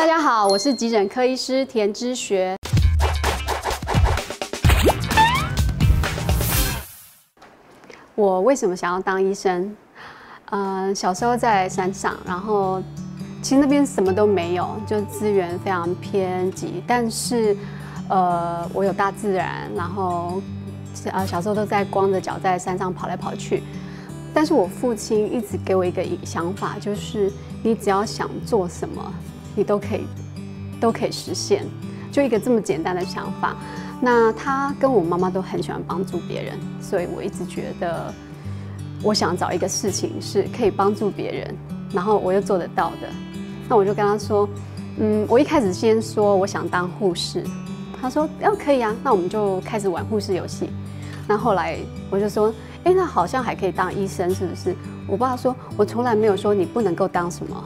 大家好，我是急诊科医师田之学。我为什么想要当医生？嗯，小时候在山上，然后其实那边什么都没有，就资源非常偏瘠。但是，呃，我有大自然，然后呃小时候都在光着脚在山上跑来跑去。但是我父亲一直给我一个想法，就是你只要想做什么，你都可以都可以实现，就一个这么简单的想法。那他跟我妈妈都很喜欢帮助别人，所以我一直觉得，我想找一个事情是可以帮助别人，然后我又做得到的。那我就跟他说，嗯，我一开始先说我想当护士，他说哦可以啊，那我们就开始玩护士游戏。那后来我就说，哎，那好像还可以当医生，是不是？我爸说，我从来没有说你不能够当什么。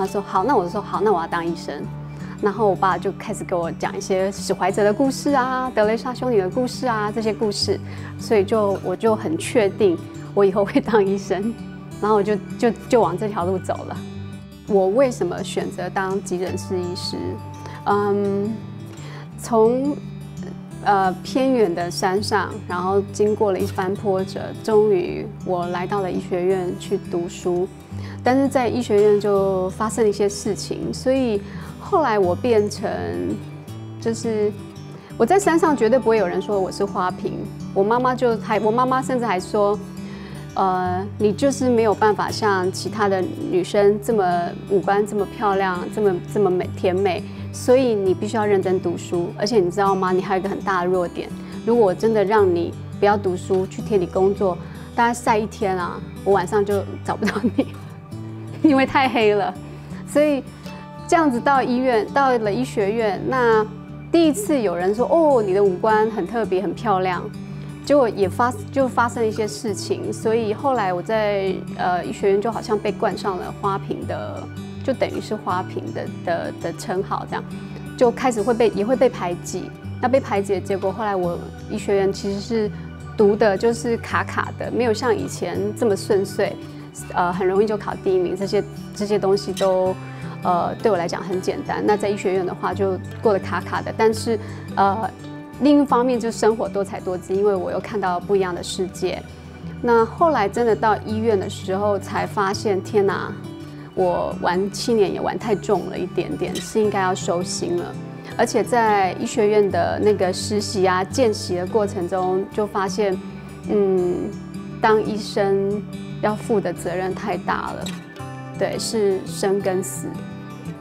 他说好，那我就说好，那我要当医生。然后我爸就开始给我讲一些史怀哲的故事啊，德雷莎修女的故事啊，这些故事，所以就我就很确定我以后会当医生，然后我就就就往这条路走了。我为什么选择当急诊室医师？嗯，从呃偏远的山上，然后经过了一番波折，终于我来到了医学院去读书，但是在医学院就发生了一些事情，所以。后来我变成，就是我在山上绝对不会有人说我是花瓶。我妈妈就还，我妈妈甚至还说，呃，你就是没有办法像其他的女生这么五官这么漂亮，这么这么美甜美，所以你必须要认真读书。而且你知道吗？你还有一个很大的弱点，如果我真的让你不要读书，去田里工作，大概晒一天啊，我晚上就找不到你，因为太黑了，所以。这样子到医院，到了医学院，那第一次有人说：“哦，你的五官很特别，很漂亮。”结果也发就发生一些事情，所以后来我在呃医学院就好像被冠上了花瓶的，就等于是花瓶的的的称号，这样就开始会被也会被排挤。那被排挤的结果，后来我医学院其实是读的就是卡卡的，没有像以前这么顺遂，呃，很容易就考第一名，这些这些东西都。呃，对我来讲很简单。那在医学院的话，就过得卡卡的。但是，呃，另一方面就生活多彩多姿，因为我又看到不一样的世界。那后来真的到医院的时候，才发现，天哪，我玩七年也玩太重了一点点，是应该要收心了。而且在医学院的那个实习啊、见习的过程中，就发现，嗯，当医生要负的责任太大了。对，是生跟死，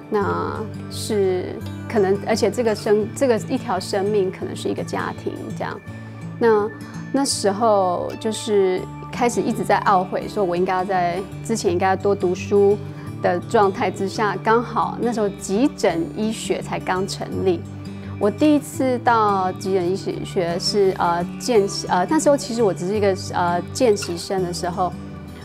那是可能，而且这个生这个一条生命可能是一个家庭这样。那那时候就是开始一直在懊悔，说我应该要在之前应该要多读书的状态之下，刚好那时候急诊医学才刚成立。我第一次到急诊医学学是呃见习，呃那时候其实我只是一个呃见习生的时候。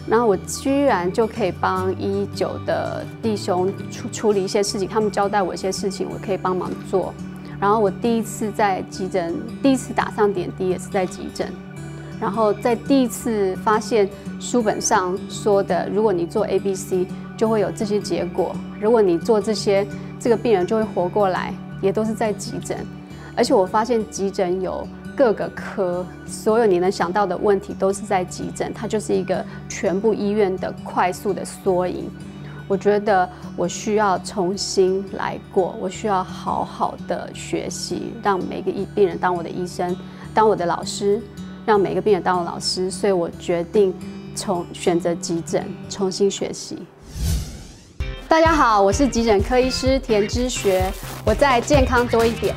然后我居然就可以帮一九的弟兄处处理一些事情，他们交代我一些事情，我可以帮忙做。然后我第一次在急诊，第一次打上点滴也是在急诊。然后在第一次发现书本上说的，如果你做 A、B、C 就会有这些结果，如果你做这些，这个病人就会活过来，也都是在急诊。而且我发现急诊有。各个科，所有你能想到的问题都是在急诊，它就是一个全部医院的快速的缩影。我觉得我需要重新来过，我需要好好的学习，让每个医病人当我的医生，当我的老师，让每个病人当我老师。所以我决定从选择急诊重新学习。大家好，我是急诊科医师田之学，我在健康多一点。